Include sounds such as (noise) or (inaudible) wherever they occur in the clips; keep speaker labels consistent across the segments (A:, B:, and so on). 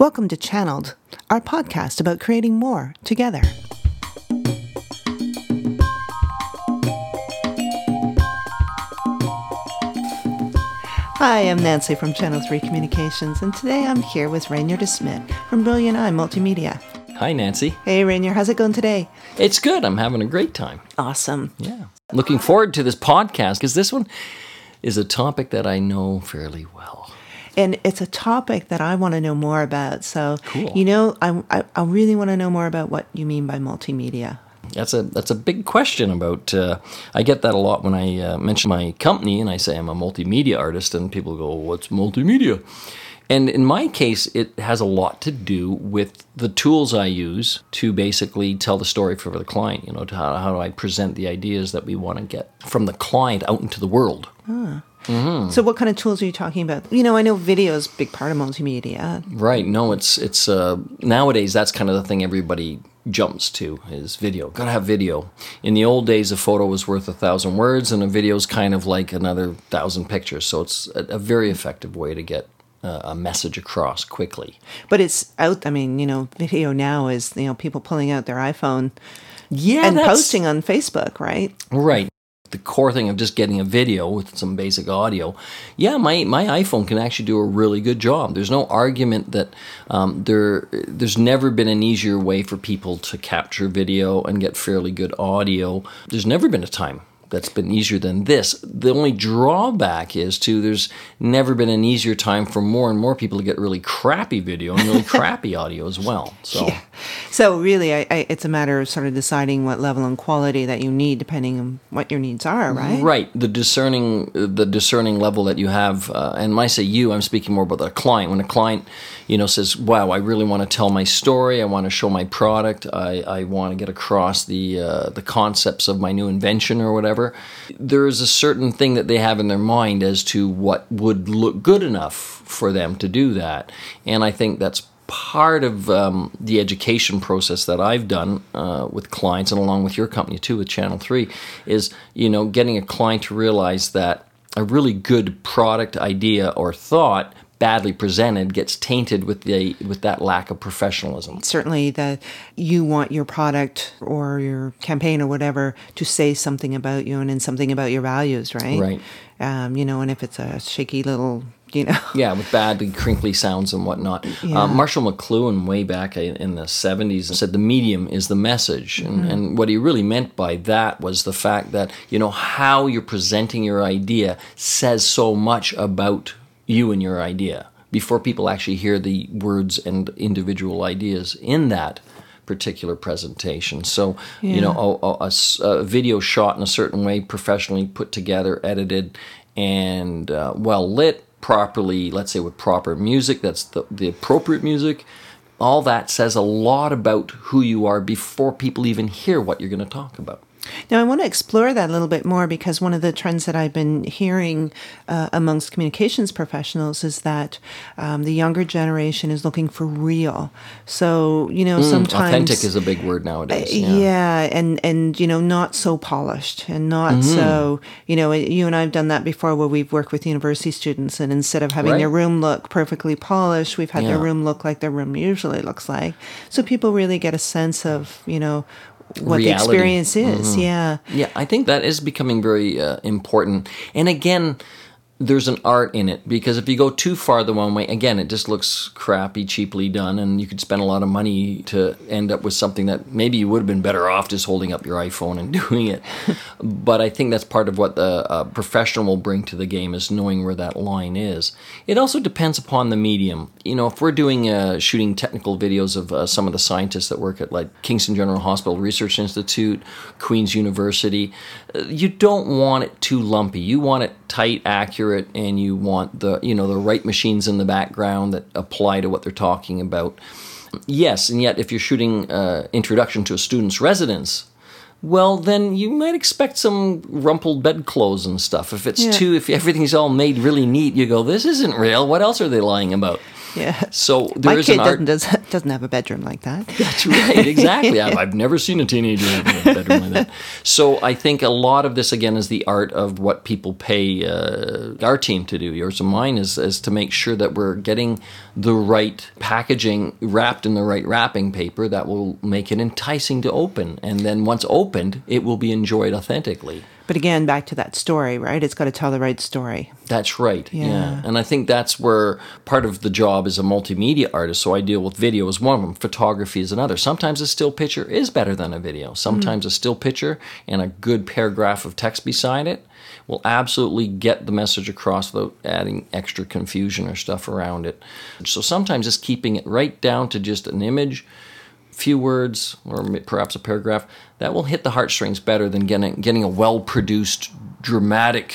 A: Welcome to Channeled, our podcast about creating more together. Hi, I'm Nancy from Channel 3 Communications, and today I'm here with Rainier DeSmit from Brilliant Eye Multimedia.
B: Hi, Nancy.
A: Hey, Rainier, how's it going today?
B: It's good. I'm having a great time.
A: Awesome.
B: Yeah. Looking forward to this podcast because this one is a topic that I know fairly well.
A: And it's a topic that I want to know more about. So,
B: Cool.
A: you know, I, I, I really want to know more about what you mean by multimedia.
B: That's a that's a big question about. Uh, I get that a lot when I uh, mention my company and I say I'm a multimedia artist, and people go, "What's multimedia?" And in my case, it has a lot to do with the tools I use to basically tell the story for the client. You know, to how, how do I present the ideas that we want to get from the client out into the world.
A: So, what kind of tools are you talking about? You know, I know video is a big part of multimedia.
B: Right. No, it's it's uh, nowadays that's kind of the thing everybody jumps to is video. Gotta have video. In the old days, a photo was worth a thousand words, and a video is kind of like another thousand pictures. So it's a, a very effective way to get uh, a message across quickly.
A: But it's out, I mean, you know, video now is, you know, people pulling out their iPhone
B: Yeah,
A: and posting on Facebook, right?
B: Right. The core thing of just getting a video with some basic audio, yeah, my, my iPhone can actually do a really good job. There's no argument that um, there there's never been an easier way for people to capture video and get fairly good audio. There's never been a time that's been easier than this. The only drawback is too there's never been an easier time for more and more people to get really crappy video and really (laughs) crappy audio as well. So
A: So, really, I, I, it's a matter of sort of deciding what level and quality that you need depending on what your needs are, right?
B: Right, the discerning, the discerning level that you have, uh, and when I say you, I'm speaking more about the client. When a client, you know, says, "Wow, I really want to tell my story. I want to show my product. I, I want to get across the uh, the concepts of my new invention or whatever," there is a certain thing that they have in their mind as to what would look good enough for them to do that, and I think that's part of um, the education process that I've done uh, with clients and along with your company too with Channel 3 is you know getting a client to realize that a really good product idea or thought badly presented gets tainted with the with that lack of professionalism.
A: Certainly, that you want your product or your campaign or whatever to say something about you and then something about your values, right?
B: Right.
A: Um, you know, and if it's a shaky little, you know, (laughs)
B: Yeah, with badly crinkly sounds and whatnot.
A: Yeah.
B: Uh, Marshall McLuhan, way back in the 70s, said the medium is the message. And, and what he really meant by that was the fact that, you know, how you're presenting your idea says so much about you and your idea before people actually hear the words and individual ideas in that particular presentation. So, you know, a video shot in a certain way, professionally put together, edited, and uh, well lit, properly, let's say with proper music, that's the, the appropriate music. All that says a lot about who you are before people even hear what you're going to talk about.
A: Now, I want to explore that a little bit more because one of the trends that I've been hearing uh, amongst communications professionals is that um, the younger generation is looking for real. So, you know, sometimes
B: Mm, Authentic is a big word nowadays.
A: yeah.
B: Yeah.
A: and and you know not so polished and not
B: Mm-hmm.
A: so you know you and I've done that before where we've worked with university students and instead of having
B: Right.
A: their room look perfectly polished we've had their room look like their room usually looks like so people really get a sense of you know what the experience is yeah.
B: Yeah, I think that is becoming very uh, important. And again, there's an art in it because if you go too far the one way, again, it just looks crappy, cheaply done, and you could spend a lot of money to end up with something that maybe you would have been better off just holding up your iPhone and (laughs) doing it. (laughs) but I think that's part of what the uh, professional will bring to the game is knowing where that line is. It also depends upon the medium. You know, if we're doing uh, shooting technical videos of uh, some of the scientists that work at like Kingston General Hospital Research Institute, Queen's University, uh, you don't want it too lumpy. You want it tight, accurate, and you want the you know the right machines in the background that apply to what they're talking about. Yes, and yet if you're shooting uh, introduction to a student's residence, well, then you might expect some rumpled bedclothes and stuff. If it's
A: Yeah.
B: too, if everything's all made really neat, you go, this isn't real. What else are they lying about?
A: Yeah.
B: So there
A: My
B: is
A: kid
B: an art.
A: doesn't, doesn't doesn't have a bedroom like that. (laughs)
B: That's right, exactly. I've, (laughs) I've never seen a teenager have a bedroom like that. So I think a lot of this again is the art of what people pay uh, our team to do. Yours and mine is is to make sure that we're getting the right packaging wrapped in the right wrapping paper that will make it enticing to open, and then once opened, it will be enjoyed authentically.
A: But again, back to that story, right? It's got to tell the right story.
B: That's right. Yeah.
A: Yeah.
B: And I think that's where part of the job as a multimedia artist. So I deal with video as one of them, photography is another. Sometimes a still picture is better than a video. Sometimes a still picture and a good paragraph of text beside it will absolutely get the message across without adding extra confusion or stuff around it. So sometimes just keeping it right down to just an image few words or perhaps a paragraph that will hit the heartstrings better than getting getting a well produced dramatic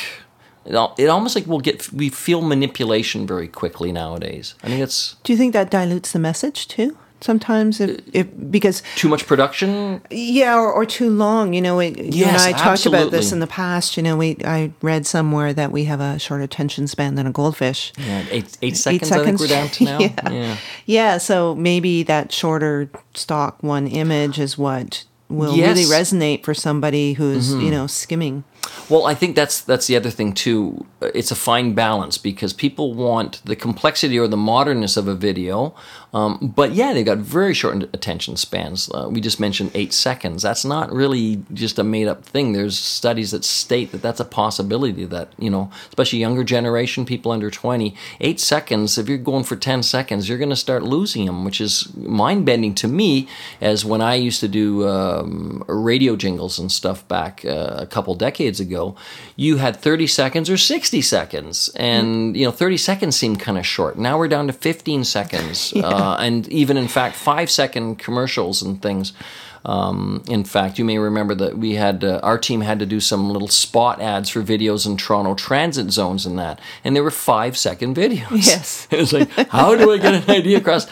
B: it, al- it almost like we'll get we feel manipulation very quickly nowadays i think it's
A: Do you think that dilutes the message too? Sometimes, if, if because
B: too much production
A: yeah, or, or too long. You know, we, you and
B: Yes,
A: I talked about this in the past. You know, we I read somewhere that we have a shorter attention span than a goldfish.
B: yeah, eight, eight seconds i think we're down to (laughs) now
A: yeah.
B: yeah.
A: Yeah, so maybe that shorter stock one image is what will
B: Yes. Mm-hmm.
A: really resonate for somebody who's, you know, skimming.
B: Well, I think that's that's the other thing too. It's a fine balance because people want the complexity or the modernness of a video, um, but yeah, they've got very short attention spans. Uh, we just mentioned eight seconds. That's not really just a made up thing. There's studies that state that that's a possibility. That you know, especially younger generation, people under twenty, eight seconds. If you're going for ten seconds, you're going to start losing them, which is mind bending to me. As when I used to do um, radio jingles and stuff back uh, a couple decades ago, you had 30 seconds or 60 seconds, and you know 30 seconds seemed kind of short. Now we're down to 15 seconds, (laughs) uh, and even in fact five second commercials and things. Um, in fact, you may remember that we had uh, our team had to do some little spot ads for videos in Toronto transit zones and that, and they were five second videos.
A: Yes. (laughs)
B: it was like, how do I get an idea across?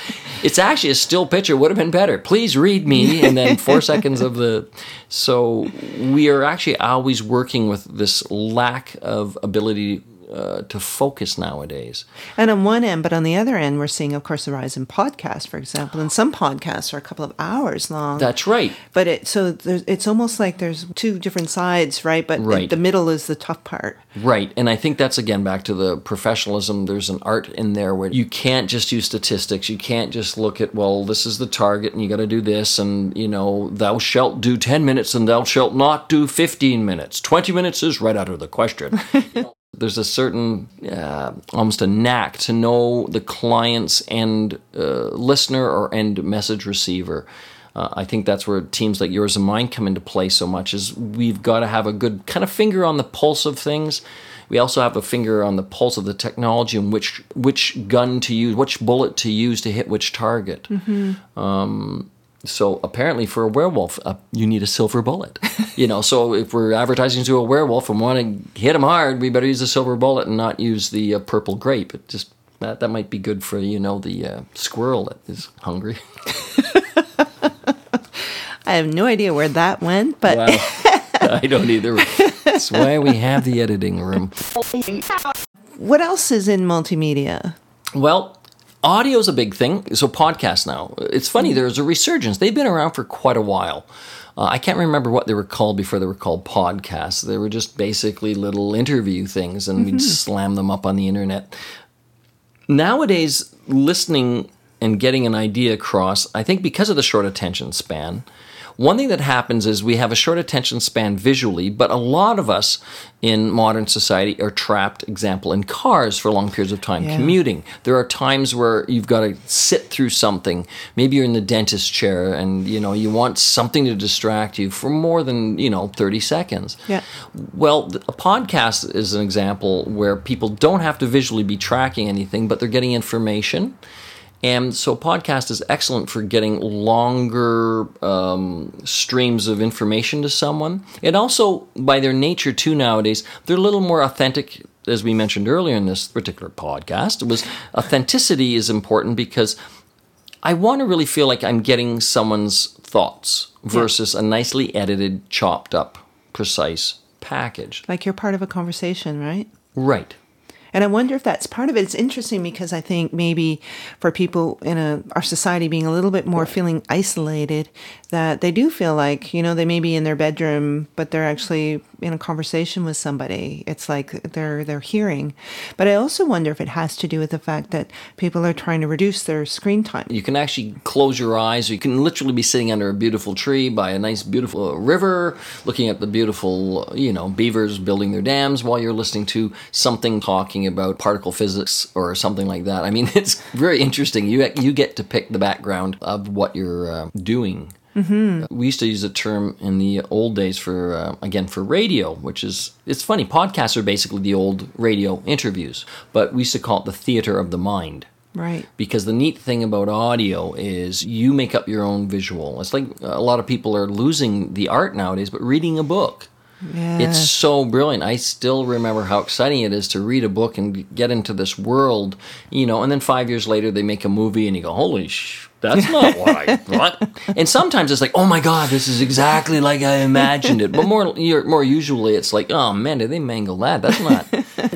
B: It's actually a still picture would have been better. Please read me, (laughs) and then four seconds of the. So we are actually always working with this lack of ability. Uh, to focus nowadays.
A: And on one end, but on the other end, we're seeing, of course, the rise in podcasts, for example. And some podcasts are a couple of hours long.
B: That's right.
A: but it so there's, it's almost like there's two different sides, right? But
B: Right.
A: the middle is the tough part.
B: Right. And I think that's again back to the professionalism. There's an art in there where you can't just use statistics. You can't just look at, well, this is the target and you got to do this. And, you know, thou shalt do 10 minutes and thou shalt not do 15 minutes. 20 minutes is right out of the question. (laughs) There's a certain, uh, almost a knack to know the client's end uh, listener or end message receiver. Uh, I think that's where teams like yours and mine come into play so much. Is we've got to have a good kind of finger on the pulse of things. We also have a finger on the pulse of the technology and which which gun to use, which bullet to use to hit which target. Um, so apparently, for a werewolf, uh, you need a silver bullet. (laughs) you know, so if we're advertising to a werewolf and want to hit him hard, we better use a silver bullet and not use the uh, purple grape. It just that that might be good for you know the uh, squirrel that is hungry. (laughs)
A: I have no idea where that went, but
B: Wow. (laughs) I don't either. That's why we have the editing room.
A: what else is in multimedia?
B: Well, audio is a big thing. So podcasts now. It's funny. There's a resurgence. They've been around for quite a while. Uh, I can't remember what they were called before they were called podcasts. They were just basically little interview things, and we'd slam them up on the internet. Nowadays, listening and getting an idea across, I think because of the short attention span, one thing that happens is we have a short attention span visually, but a lot of us in modern society are trapped, example, in cars for long periods of time,
A: Yeah.
B: commuting. There are times where you've got to sit through something. Maybe you're in the dentist chair and you know you want something to distract you for more than, you know, 30 seconds.
A: Yeah.
B: Well, a podcast is an example where people don't have to visually be tracking anything, but they're getting information. And so, podcast is excellent for getting longer um, streams of information to someone. And also, by their nature, too, nowadays, they're a little more authentic. As we mentioned earlier in this particular podcast, it was authenticity is important because I want to really feel like I'm getting someone's thoughts versus a nicely edited, chopped up, precise package.
A: Like you're part of a conversation, right?
B: Right.
A: And I wonder if that's part of it. It's interesting because I think maybe for people in a, our society being a little bit more feeling isolated, that they do feel like, you know, they may be in their bedroom, but they're actually in a conversation with somebody. It's like they're they're hearing. But I also wonder if it has to do with the fact that people are trying to reduce their screen time.
B: You can actually close your eyes. You can literally be sitting under a beautiful tree by a nice, beautiful river, looking at the beautiful, you know, beavers building their dams while you're listening to something talking about particle physics or something like that. I mean, (laughs) it's very interesting. You you get to pick the background of what you're uh, doing. Mm-hmm. We used to use a term in the old days for uh, again for radio, which is it's funny. Podcasts are basically the old radio interviews, but we used to call it the theater of the mind.
A: Right.
B: Because the neat thing about audio is you make up your own visual. It's like a lot of people are losing the art nowadays, but reading a book. It's so brilliant. I still remember how exciting it is to read a book and get into this world, you know, and then five years later they make a movie and you go, holy sh. That's not (laughs) what I thought. And sometimes it's like, oh my god, this is exactly like I imagined it. But more, more usually, it's like, oh man, did they mangle that? That's not.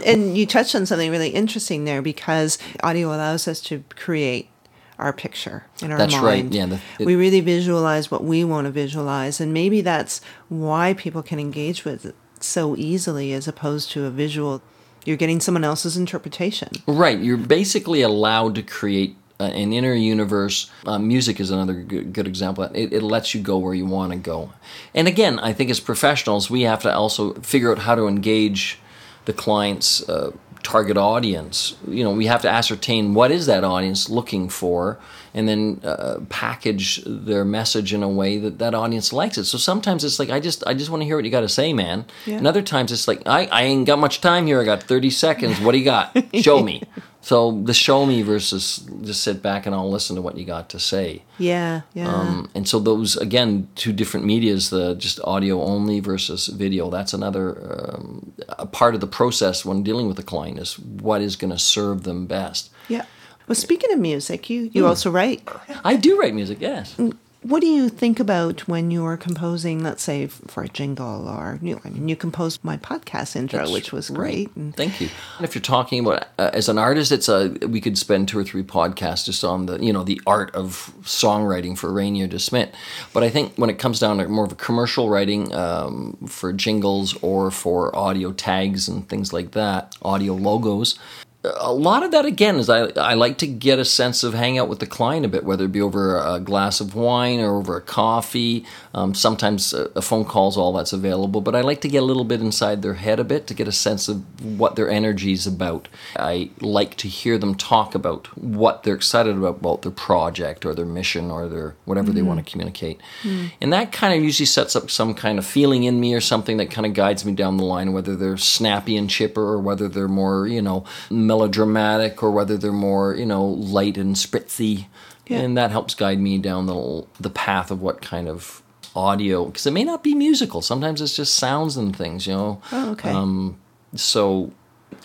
B: (laughs)
A: and you touched on something really interesting there because audio allows us to create our picture in our
B: That's
A: mind.
B: right, yeah, the- it-
A: we really visualize what we want to visualize, and maybe that's why people can engage with it so easily as opposed to a visual. You're getting someone else's interpretation.
B: Right. You're basically allowed to create uh, an inner universe. Uh, music is another good, good example. It, it lets you go where you want to go. And again, I think as professionals, we have to also figure out how to engage the client's uh, target audience. You know, we have to ascertain what is that audience looking for, and then uh, package their message in a way that that audience likes it. So sometimes it's like I just I just want to hear what you got to say, man.
A: Yeah.
B: And other times it's like I I ain't got much time here. I got thirty seconds. What do you got? (laughs) Show me. So the show me versus just sit back and I'll listen to what you got to say.
A: Yeah, yeah.
B: Um, and so those again two different medias, the just audio only versus video. That's another um, a part of the process when dealing with a client is what is going to serve them best.
A: yeah. Well, speaking of music, you, you also write.
B: I do write music, yes.
A: What do you think about when you're composing, let's say, for a jingle or, you know, I mean, you composed my podcast intro,
B: That's
A: which was great. And
B: Thank you. And if you're talking about uh, as an artist, it's a we could spend two or three podcasts just on the you know the art of songwriting for Rainier de Smith. But I think when it comes down to more of a commercial writing um, for jingles or for audio tags and things like that, audio logos. A lot of that again is I, I like to get a sense of hang out with the client a bit, whether it be over a glass of wine or over a coffee. Um, sometimes a, a phone call is all that's available, but I like to get a little bit inside their head a bit to get a sense of what their energy is about. I like to hear them talk about what they're excited about, about their project or their mission or their whatever they mm-hmm. want to communicate. Mm. And that kind of usually sets up some kind of feeling in me or something that kind of guides me down the line, whether they're snappy and chipper or whether they're more, you know, melodramatic or whether they're more, you know, light and spritzy.
A: Yeah.
B: And that helps guide me down the, the path of what kind of audio, because it may not be musical. Sometimes it's just sounds and things, you know.
A: Oh, okay.
B: Um, so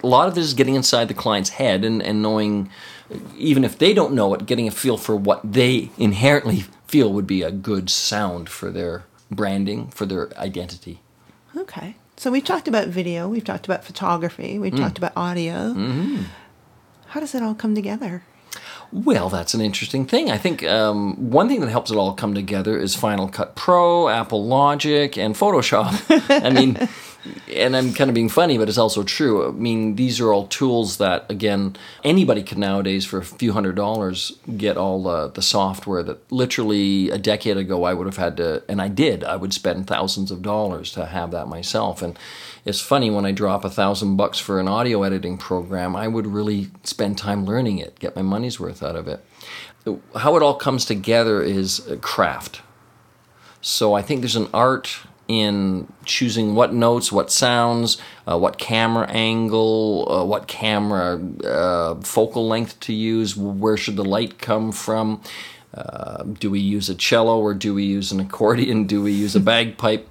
B: a lot of this is getting inside the client's head and, and knowing, even if they don't know it, getting a feel for what they inherently feel would be a good sound for their branding, for their identity.
A: okay. So we've talked about video, we've talked about photography,
B: Mm.
A: we've talked about audio.
B: Mm-hmm.
A: How does it all come together?
B: Well, that's an interesting thing. I think um, one thing that helps it all come together is Final Cut Pro, Apple Logic, and Photoshop. (laughs) I mean, and I'm kind of being funny, but it's also true. I mean, these are all tools that, again, anybody can nowadays, for a few hundred dollars, get all uh, the software that literally a decade ago I would have had to, and I did, I would spend thousands of dollars to have that myself. And it's funny when I drop a thousand bucks for an audio editing program, I would really spend time learning it, get my money's worth out of it. How it all comes together is craft. So I think there's an art in choosing what notes, what sounds, uh, what camera angle, uh, what camera uh, focal length to use, where should the light come from. Uh, do we use a cello or do we use an accordion? Do we use a (laughs) bagpipe?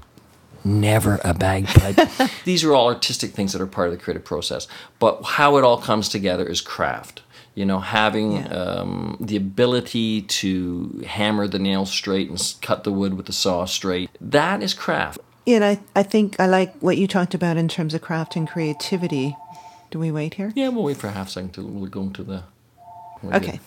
B: Never a bagpipe. (laughs) These are all artistic things that are part of the creative process. But how it all comes together is craft. You know, having
A: Yeah.
B: um, the ability to hammer the nail straight and cut the wood with the saw straight. That is craft.
A: And I, I think I like what you talked about in terms of craft and creativity Do we wait here?
B: Yeah, we'll wait for a half second till we'll go into the.
A: Okay.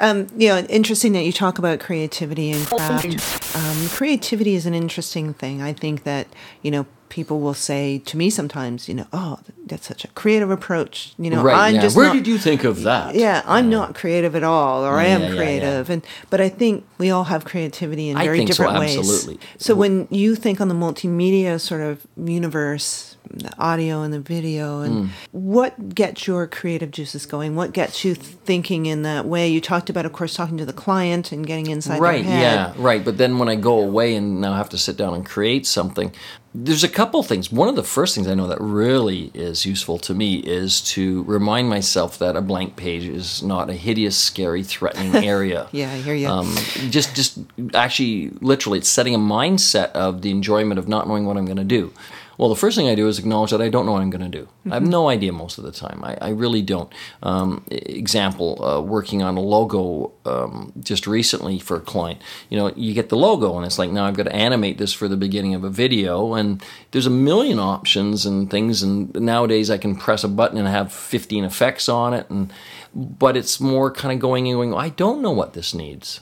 A: Um, you know, interesting that you talk about creativity and craft. Um, creativity is an interesting thing. I think that, you know, people will say to me sometimes, you know, oh, that's such a creative approach. You know.
B: Right.
A: I'm
B: yeah.
A: just
B: Where
A: not,
B: did you think of that?
A: yeah, I'm not creative at all, or I am
B: Yeah, yeah, yeah.
A: creative, and but I think we all have creativity in
B: I
A: very
B: think so,
A: different ways.
B: absolutely.
A: So when you think on the multimedia sort of universe, the audio and the video, and
B: Hmm.
A: what gets your creative juices going? What gets you thinking in that way? You talked about, of course, talking to the client and getting inside
B: right
A: their head.
B: yeah right but then when i go away and now have to sit down and create something there's a couple things one of the first things i know that really is useful to me is to remind myself that a blank page is not a hideous scary threatening (laughs) area
A: Yeah, I hear you.
B: um, just just actually literally it's setting a mindset of the enjoyment of not knowing what i'm going to do well the first thing i do is acknowledge that i don't know what i'm going to do. I have no idea most of the time. I, I really don't. Um, example uh, working on a logo um, just recently for a client. You know you get the logo and it's like now i've got to animate this for the beginning of a video and there's a million options and things and nowadays i can press a button and have 15 effects on it and but it's more kind of going and going i don't know what this needs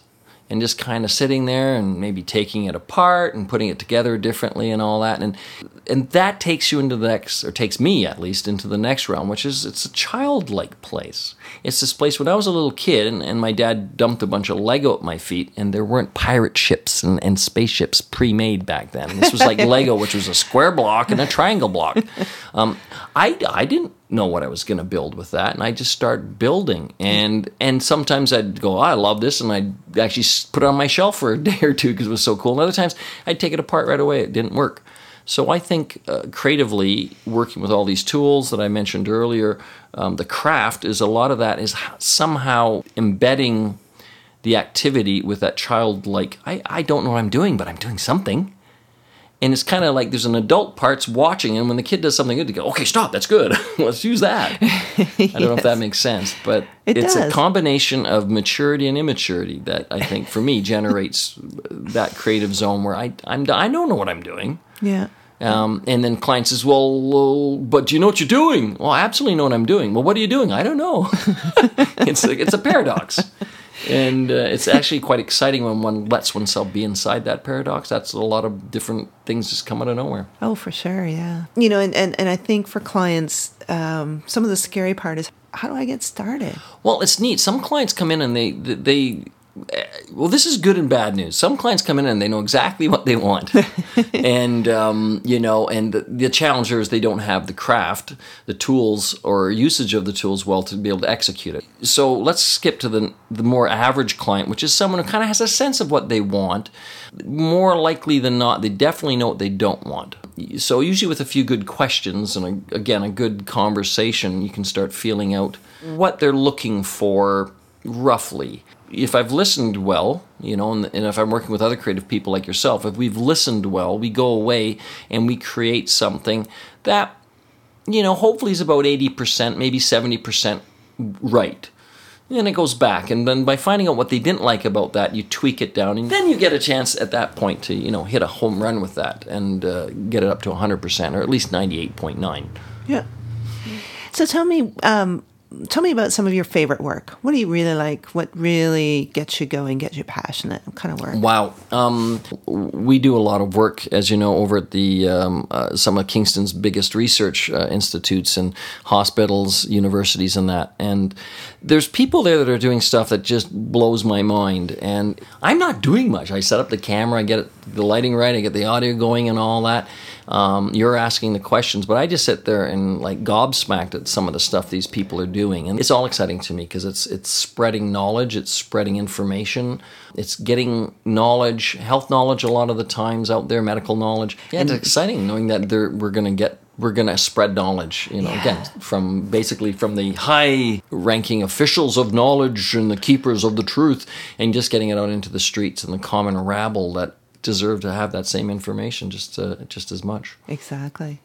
B: and just kind of sitting there and maybe taking it apart and putting it together differently and all that and and that takes you into the next or takes me at least into the next realm which is it's a childlike place. It's this place when i was a little kid and, and my dad dumped a bunch of lego at my feet and there weren't pirate ships and, and spaceships pre-made back then. This was like (laughs) lego which was a square block and a triangle block. Um, I, I didn't know what I was going to build with that, and I just start building. And and sometimes I'd go, oh, I love this, and I'd actually put it on my shelf for a (laughs) day or two because it was so cool. And other times I'd take it apart right away; it didn't work. So I think uh, creatively working with all these tools that I mentioned earlier, um, the craft is a lot of that is somehow embedding the activity with that childlike. I I don't know what I'm doing, but I'm doing something and it's kind of like there's an adult parts watching and when the kid does something good to go okay stop that's good. (laughs) Let's use that. (laughs) I don't know if that makes sense but
A: It
B: it's a combination of maturity and immaturity that i think for me (laughs) generates that creative zone where i i'm i don't know what i'm doing.
A: Yeah.
B: Um, and then client says, "Well, but do you know what you're doing?" Well, I absolutely know what I'm doing. Well, what are you doing? I don't know. (laughs) it's a, it's a paradox, and uh, it's actually quite exciting when one lets oneself be inside that paradox. That's a lot of different things just come out of nowhere.
A: Oh, for sure, yeah. You know, and, and, and I think for clients, um, some of the scary part is how do I get started?
B: Well, it's neat. Some clients come in and they they well, this is good and bad news. Some clients come in and they know exactly what they want, (laughs) and um, you know, and the, the challenge here is they don't have the craft, the tools, or usage of the tools well to be able to execute it. So let's skip to the the more average client, which is someone who kind of has a sense of what they want. More likely than not, they definitely know what they don't want. So usually with a few good questions and a, again a good conversation, you can start feeling out what they're looking for roughly. If I've listened well, you know, and, and if I'm working with other creative people like yourself, if we've listened well, we go away and we create something that, you know, hopefully is about 80%, maybe 70% right. And it goes back, and then by finding out what they didn't like about that, you tweak it down, and then you get a chance at that point to, you know, hit a home run with that and uh, get it up to 100% or at least 98.9.
A: Yeah. So tell me, um, tell me about some of your favorite work. What do you really like? What really gets you going, gets you passionate? What kind of work?
B: Wow. Um, we do a lot of work, as you know, over at the um, uh, some of Kingston's biggest research uh, institutes and hospitals, universities, and that. And there's people there that are doing stuff that just blows my mind. And I'm not doing much. I set up the camera, I get the lighting right, I get the audio going, and all that. Um, you're asking the questions, but I just sit there and like gobsmacked at some of the stuff these people are doing, and it's all exciting to me because it's it's spreading knowledge, it's spreading information, it's getting knowledge, health knowledge a lot of the times out there, medical knowledge. Yeah, it's exciting knowing that they're, we're gonna get we're going to spread knowledge you know
A: Yeah.
B: again from basically from the high ranking officials of knowledge and the keepers of the truth and just getting it out into the streets and the common rabble that deserve to have that same information just uh, just as much
A: Exactly.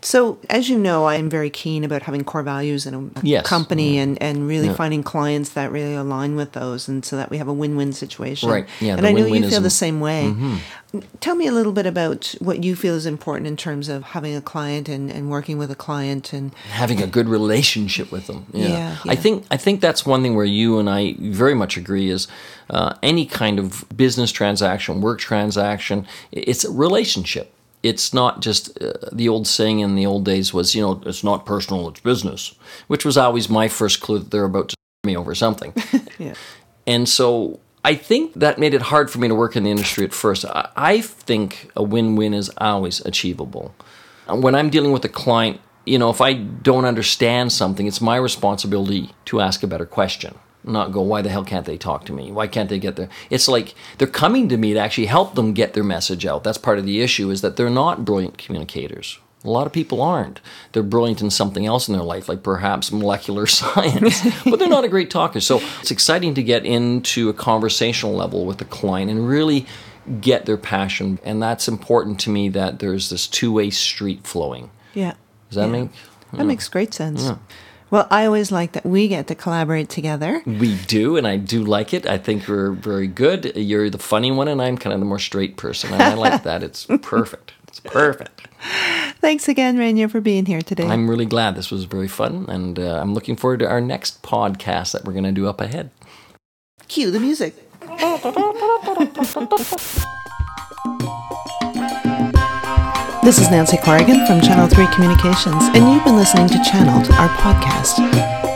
A: So, as you know, I'm very keen about having core values in a
B: Yes.
A: company and, and really
B: Yeah.
A: finding clients that really align with those, and so that we have a win win situation.
B: Right. Yeah,
A: And I know you feel the same way. Tell me a little bit about what you feel is important in terms of having a client and, and working with a client. And
B: having a good relationship with them. Yeah.
A: Yeah,
B: I think I think that's one thing where you and I very much agree is uh, any kind of business transaction, work transaction, it's a relationship. It's not just uh, the old saying in the old days was you know it's not personal, it's business, which was always my first clue that they're about to (laughs) me over something. (laughs)
A: yeah,
B: And so I think that made it hard for me to work in the industry at first. I, I think a win win is always achievable. When I'm dealing with a client, you know, if I don't understand something, it's my responsibility to ask a better question, not go, why the hell can't they talk to me? Why can't they get there? It's like they're coming to me to actually help them get their message out. That's part of the issue is that they're not brilliant communicators. A lot of people aren't. They're brilliant in something else in their life, like perhaps molecular (laughs) science, but they're not a great talker. So it's exciting to get into a conversational level with the client and really get their passion. And that's important to me that there's this two way street flowing.
A: yeah.
B: Does that
A: Yeah.
B: make?
A: That makes great sense. Well, I always like that we get to collaborate together.
B: We do, and I do like it. I think we're very good. You're the funny one, and I'm kind of the more straight person. And I like (laughs) that. It's perfect. It's perfect.
A: Thanks again, Rainier, for being here today.
B: I'm really glad this was very fun, and uh, I'm looking forward to our next podcast that we're going to do up ahead.
A: Cue the music. (laughs) This is Nancy Corrigan from Channel 3 Communications, and you've been listening to Channeled, our podcast.